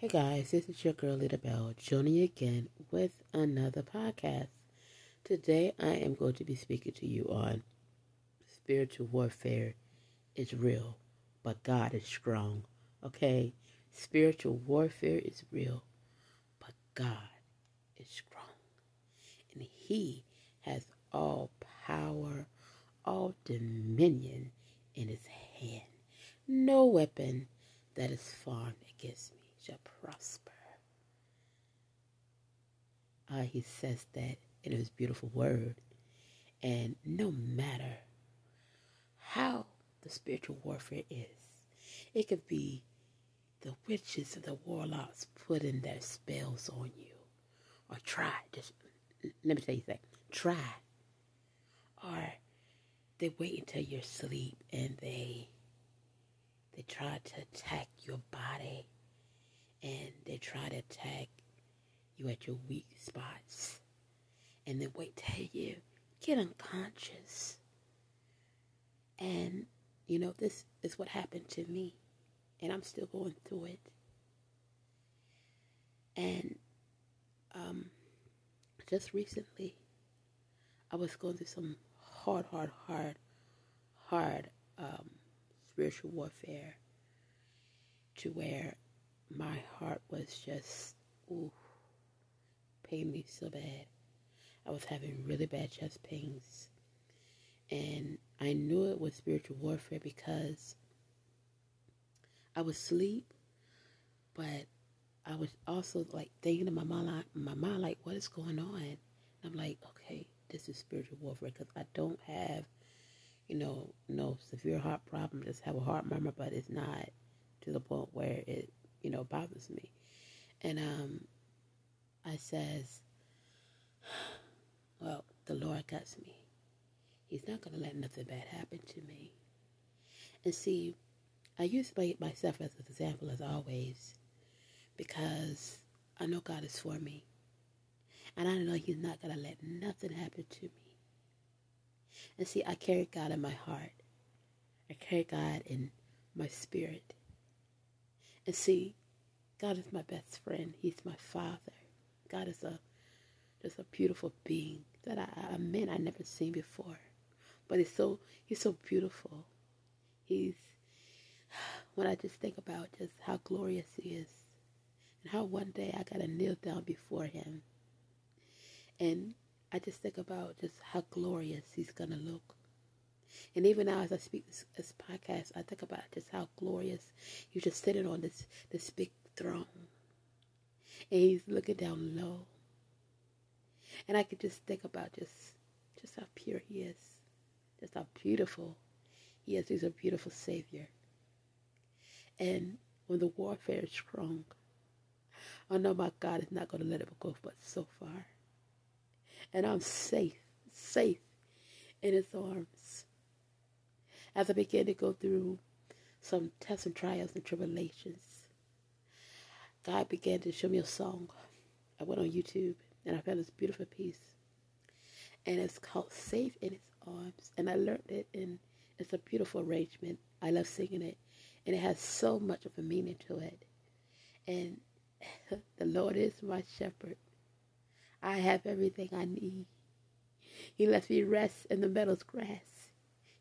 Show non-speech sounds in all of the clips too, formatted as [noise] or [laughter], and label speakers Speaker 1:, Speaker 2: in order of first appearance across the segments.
Speaker 1: Hey guys, this is your girl Little Bell joining again with another podcast. Today I am going to be speaking to you on spiritual warfare is real, but God is strong. Okay? Spiritual warfare is real, but God is strong. And He has all power, all dominion in His hand. No weapon that is formed against me shall prosper. Uh, he says that in his beautiful word. And no matter how the spiritual warfare is, it could be the witches and the warlocks putting their spells on you. Or try, just let me tell you something. Try. Or they wait until you're asleep and they they try to attack your body and they try to attack you at your weak spots and then wait till you get unconscious. And, you know, this is what happened to me, and I'm still going through it. And um, just recently, I was going through some hard, hard, hard, hard um, spiritual warfare to where my heart was just, ooh, pain me so bad. I was having really bad chest pains. And I knew it was spiritual warfare because I would sleep, but I was also like thinking in my mind, my mind, like, what is going on? And I'm like, okay, this is spiritual warfare because I don't have, you know, no severe heart problem. Just have a heart murmur, but it's not to the point where it you know, bothers me. And um, I says, well, the Lord got me. He's not going to let nothing bad happen to me. And see, I use myself as an example as always because I know God is for me. And I know He's not going to let nothing happen to me. And see, I carry God in my heart. I carry God in my spirit. And see, God is my best friend. He's my father. God is a just a beautiful being that I, a man I never seen before. But he's so he's so beautiful. He's [sighs] when I just think about just how glorious he is and how one day I gotta kneel down before him. And I just think about just how glorious he's gonna look. And even now, as I speak this, this podcast, I think about just how glorious he's just sitting on this this big throne, and he's looking down low. And I could just think about just just how pure he is, just how beautiful he is. He's a beautiful Savior. And when the warfare is strong, I know my God is not going to let it go but so far. And I'm safe, safe in his arms as I began to go through some tests and trials and tribulations, God began to show me a song. I went on YouTube and I found this beautiful piece. And it's called Safe in His Arms. And I learned it and it's a beautiful arrangement. I love singing it. And it has so much of a meaning to it. And [laughs] the Lord is my shepherd. I have everything I need. He lets me rest in the meadow's grass.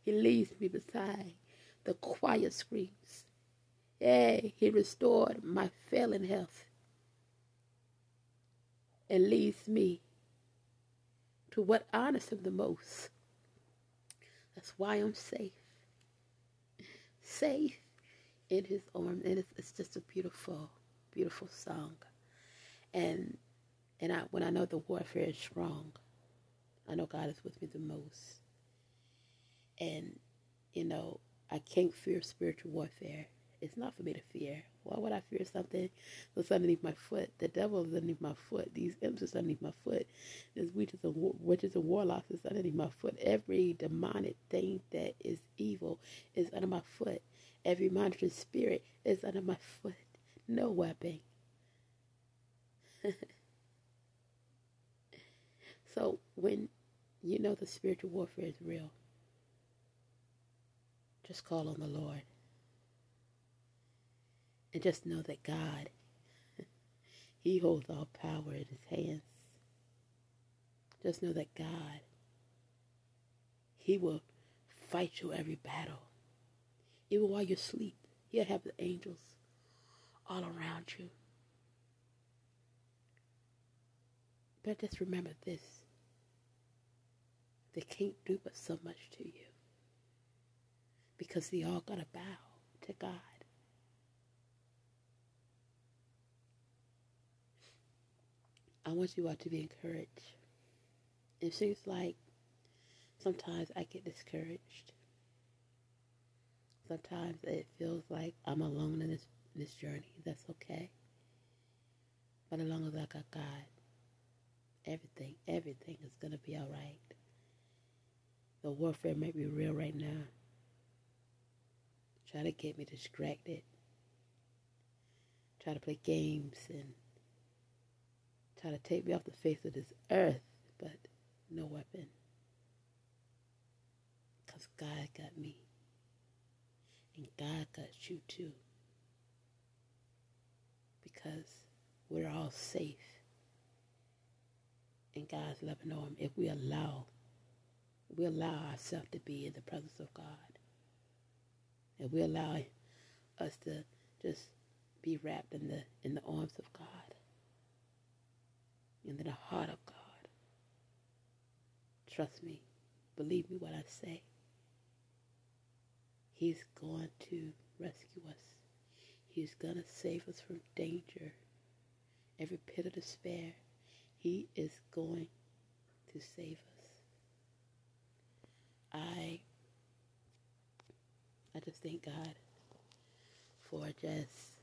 Speaker 1: He leads me beside the quiet streams. Yea, he restored my failing health and leads me to what honors him the most. That's why I'm safe. Safe in his arms. And it's, it's just a beautiful, beautiful song. And and I, when I know the warfare is strong, I know God is with me the most. And, you know, I can't fear spiritual warfare. It's not for me to fear. Why would I fear something that's underneath my foot? The devil is underneath my foot. These imps is underneath my foot. There's witches and, witches and warlocks is underneath my foot. Every demonic thing that is evil is under my foot. Every monstrous spirit is under my foot. No weapon. [laughs] so when you know the spiritual warfare is real, just call on the Lord. And just know that God [laughs] He holds all power in his hands. Just know that God, He will fight you every battle. Even while you sleep, He'll have the angels all around you. But just remember this they can't do but so much to you because they all got to bow to God. I want you all to be encouraged. It seems like sometimes I get discouraged. Sometimes it feels like I'm alone in this, this journey. That's okay. But as long as I got God, everything, everything is going to be all right. The warfare may be real right now. Try to get me distracted. Try to play games and try to take me off the face of this earth, but no weapon. Because God got me. And God got you too. Because we're all safe in God's loving arm if we allow we allow ourselves to be in the presence of God. And we allow us to just be wrapped in the in the arms of God. In the heart of God. Trust me. Believe me what I say. He's going to rescue us. He's going to save us from danger, every pit of despair. He is going to save us. I I just thank God for just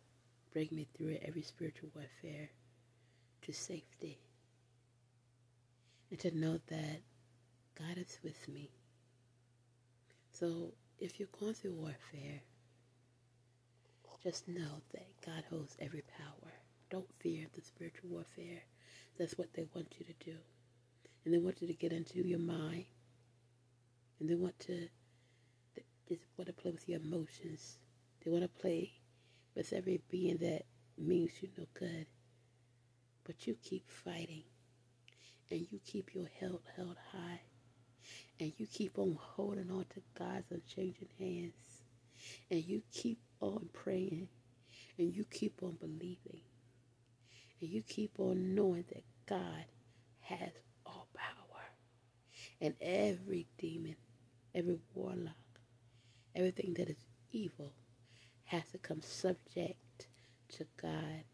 Speaker 1: bringing me through every spiritual warfare to safety. And to know that God is with me. So if you're going through warfare, just know that God holds every power. Don't fear the spiritual warfare. That's what they want you to do. And they want you to get into your mind and they want to just want to play with your emotions. They want to play with every being that means you no good. But you keep fighting, and you keep your head held high, and you keep on holding on to God's unchanging hands, and you keep on praying, and you keep on believing, and you keep on knowing that God has all power, and every demon every warlock, everything that is evil has to come subject to God.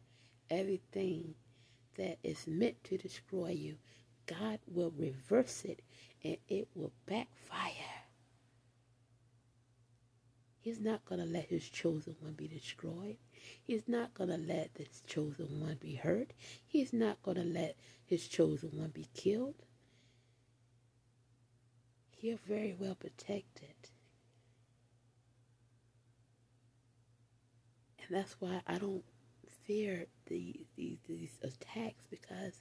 Speaker 1: Everything that is meant to destroy you, God will reverse it and it will backfire. He's not going to let his chosen one be destroyed. He's not going to let this chosen one be hurt. He's not going to let his chosen one be killed you're very well protected. And that's why I don't fear the, these, these attacks because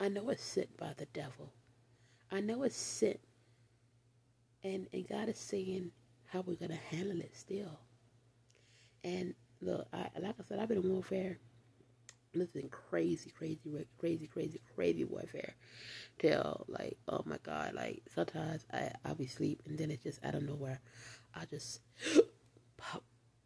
Speaker 1: I know it's sent by the devil. I know it's sent. And, and God is saying how we're going to handle it still. And look, I, like I said, I've been in warfare living crazy, crazy, crazy, crazy, crazy warfare. Till like, oh my god, like sometimes I I'll be asleep and then it just out of nowhere, I just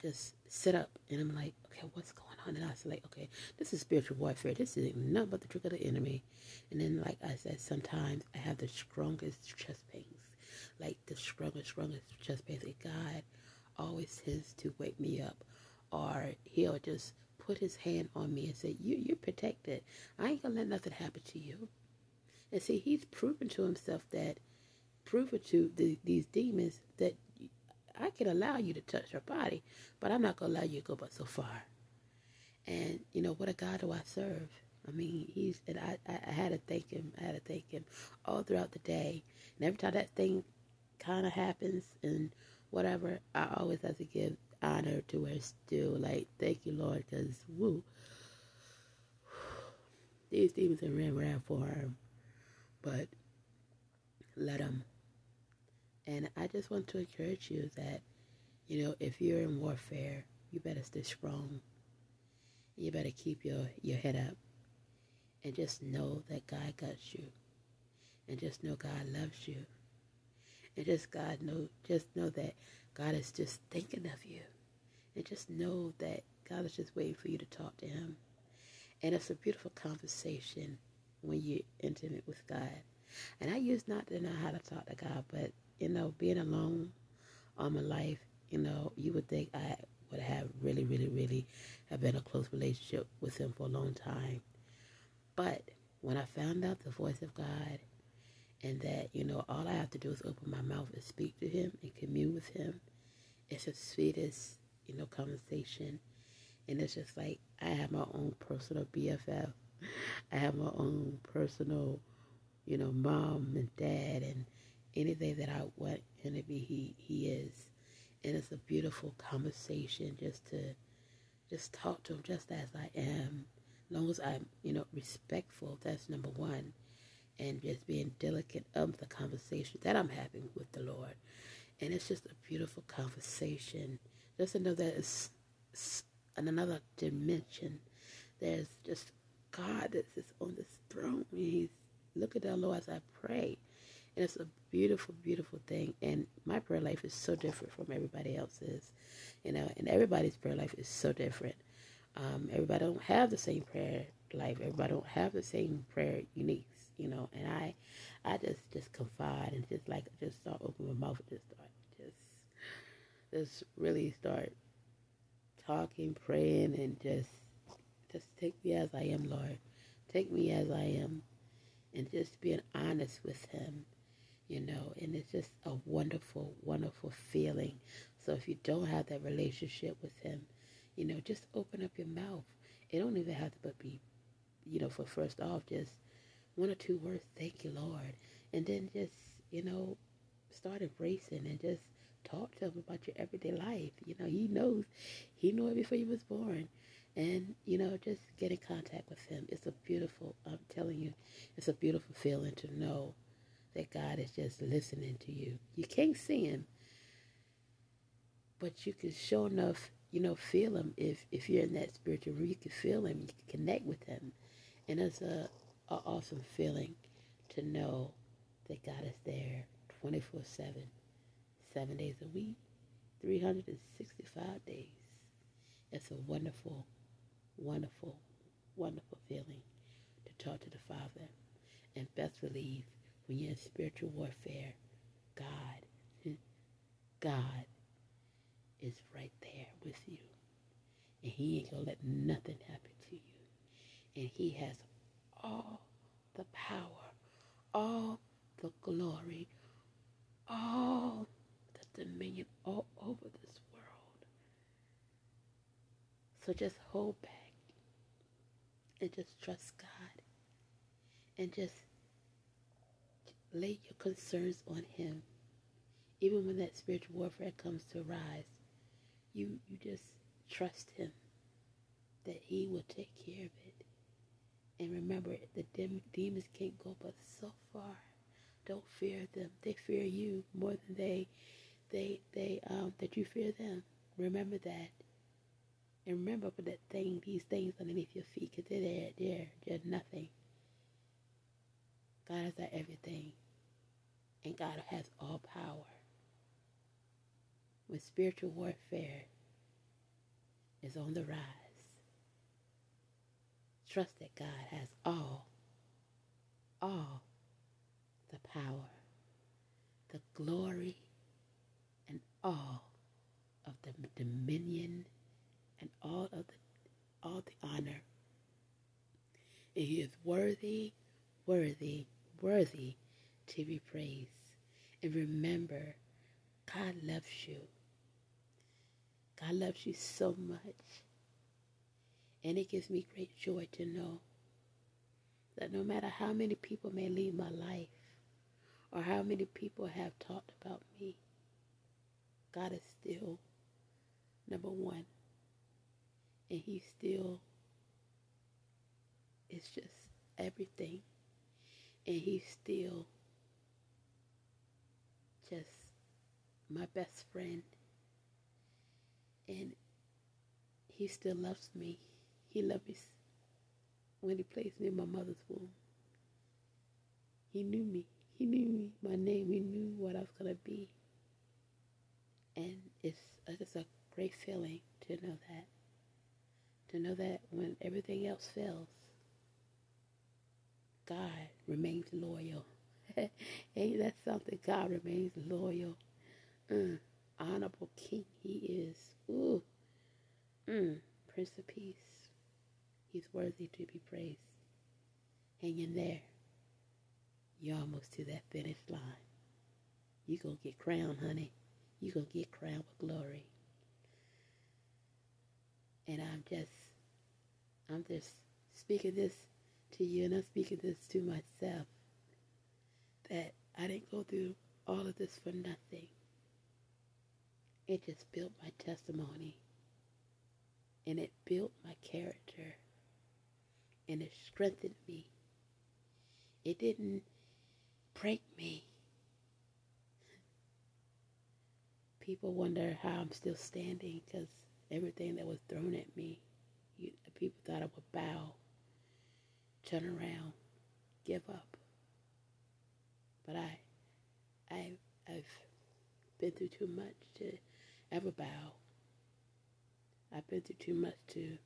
Speaker 1: just sit up and I'm like, okay, what's going on? And I was like, okay, this is spiritual warfare. This is nothing but the trick of the enemy. And then, like I said, sometimes I have the strongest chest pains, like the strongest, strongest chest pains. And God always tends to wake me up, or He'll just put his hand on me and say, you, You're protected. I ain't to let nothing happen to you. And see, he's proven to himself that, proven to the, these demons that I can allow you to touch your body, but I'm not going to allow you to go but so far. And, you know, what a God do I serve? I mean, he's, and I, I had to thank him. I had to thank him all throughout the day. And every time that thing kind of happens and whatever, I always have to give honor to her still. Like, thank you, Lord, because, woo, these demons have ran around for her, but let them. And I just want to encourage you that, you know, if you're in warfare, you better stay strong. You better keep your, your head up. and just know that God got you. And just know God loves you. And just God know just know that God is just thinking of you. And just know that God is just waiting for you to talk to him. And it's a beautiful conversation when you're intimate with God. And I used not to know how to talk to God, but you know, being alone all my life, you know, you would think I would have really, really, really have been a close relationship with him for a long time. But when I found out the voice of God and that, you know, all I have to do is open my mouth and speak to him and commune with him, it's the sweetest, you know, conversation. And it's just like I have my own personal BFF. [laughs] I have my own personal, you know, mom and dad and anything that I want him to be, he, he is. And it's a beautiful conversation just to just talk to him just as I am. As long as I'm, you know, respectful, that's number one. And just being delicate of the conversation that I'm having with the Lord. And it's just a beautiful conversation. Just to know that it's, it's another dimension. There's just God that's on this throne. He's looking down low as I pray. And it's a beautiful, beautiful thing. And my prayer life is so different from everybody else's. You know, and everybody's prayer life is so different. Um, everybody don't have the same prayer life. Everybody don't have the same prayer uniques, you know. And I, I just just confide and just like just start opening my mouth and just start just, just really start talking, praying, and just just take me as I am, Lord. Take me as I am, and just being honest with Him you know, and it's just a wonderful, wonderful feeling. So if you don't have that relationship with him, you know, just open up your mouth. It don't even have to be, you know, for first off, just one or two words, thank you, Lord. And then just, you know, start embracing and just talk to him about your everyday life. You know, he knows, he knew it before you was born. And, you know, just get in contact with him. It's a beautiful, I'm telling you, it's a beautiful feeling to know that God is just listening to you. You can't see him, but you can sure enough, you know, feel him if, if you're in that spiritual room. You can feel him. You can connect with him. And it's a, a awesome feeling to know that God is there 24 7, seven days a week, 365 days. It's a wonderful, wonderful, wonderful feeling to talk to the Father and best believe when you're in spiritual warfare, God, [laughs] God is right there with you. And he ain't going to let nothing happen to you. And he has all the power, all the glory, all the dominion all over this world. So just hold back and just trust God and just lay your concerns on him. Even when that spiritual warfare comes to rise, you, you just trust him that he will take care of it. And remember, the dem- demons can't go but so far. Don't fear them. They fear you more than they, they, they, um, that you fear them. Remember that. And remember for that thing, these things underneath your feet, because they're there, they're, they're nothing. God has our everything. And God has all power. When spiritual warfare is on the rise, trust that God has all, all the power, the glory, and all of the dominion and all of the all the honor. And he is worthy, worthy, worthy to be praised. And remember, God loves you. God loves you so much. And it gives me great joy to know that no matter how many people may leave my life or how many people have talked about me, God is still number one. And He still is just everything. And He still just my best friend. And he still loves me. He loves me. when he placed me in my mother's womb. He knew me. He knew me, my name. He knew what I was going to be. And it's just a great feeling to know that. To know that when everything else fails, God remains loyal. [laughs] Ain't that something? God remains loyal. Mm, honorable King he is. Ooh. Mm, Prince of Peace. He's worthy to be praised. Hang in there. You're almost to that finish line. You gonna get crowned, honey. You gonna get crowned with glory. And I'm just, I'm just speaking this to you, and I'm speaking this to myself. That I didn't go through all of this for nothing. It just built my testimony. And it built my character. And it strengthened me. It didn't break me. People wonder how I'm still standing because everything that was thrown at me, you, people thought I would bow, turn around, give up. But I, I, I've been through too much to ever bow. I've been through too much to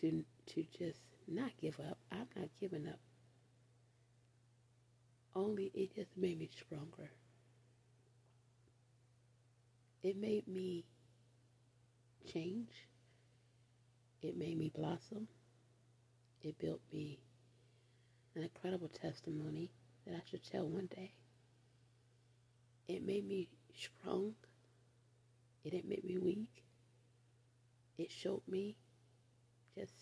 Speaker 1: to to just not give up. I'm not giving up. Only it just made me stronger. It made me change. It made me blossom. It built me an incredible testimony that I should tell one day. It made me strong. It didn't make me weak. It showed me just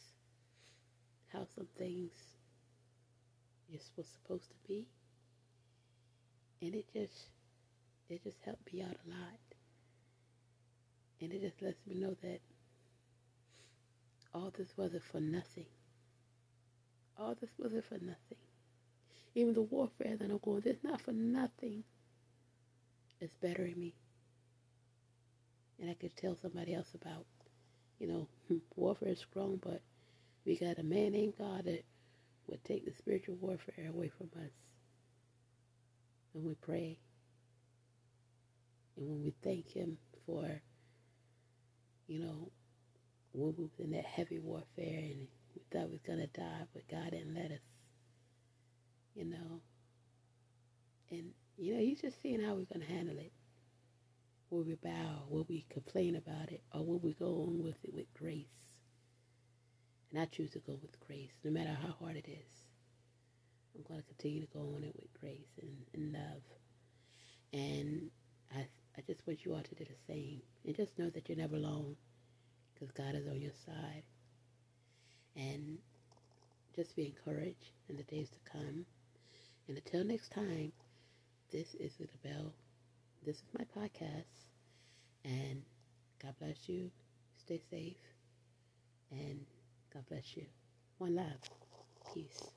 Speaker 1: how some things just was supposed to be. And it just it just helped me out a lot. And it just lets me know that all this wasn't for nothing. All this wasn't for nothing. Even the warfare that I'm going, this not for nothing. It's bettering me. And I could tell somebody else about, you know, hmm, warfare is strong, but we got a man named God that would take the spiritual warfare away from us. And we pray and when we thank Him for, you know, when we in that heavy warfare and we thought we was going to die, but God didn't let us, you know. And you know, he's just seeing how we're going to handle it. Will we bow? Will we complain about it? Or will we go on with it with grace? And I choose to go with grace, no matter how hard it is. I'm going to continue to go on it with grace and, and love. And I, I just want you all to do the same. And just know that you're never alone because God is on your side. And just be encouraged in the days to come. And until next time, this is Isabel. This is my podcast. And God bless you. Stay safe. And God bless you. One love. Peace.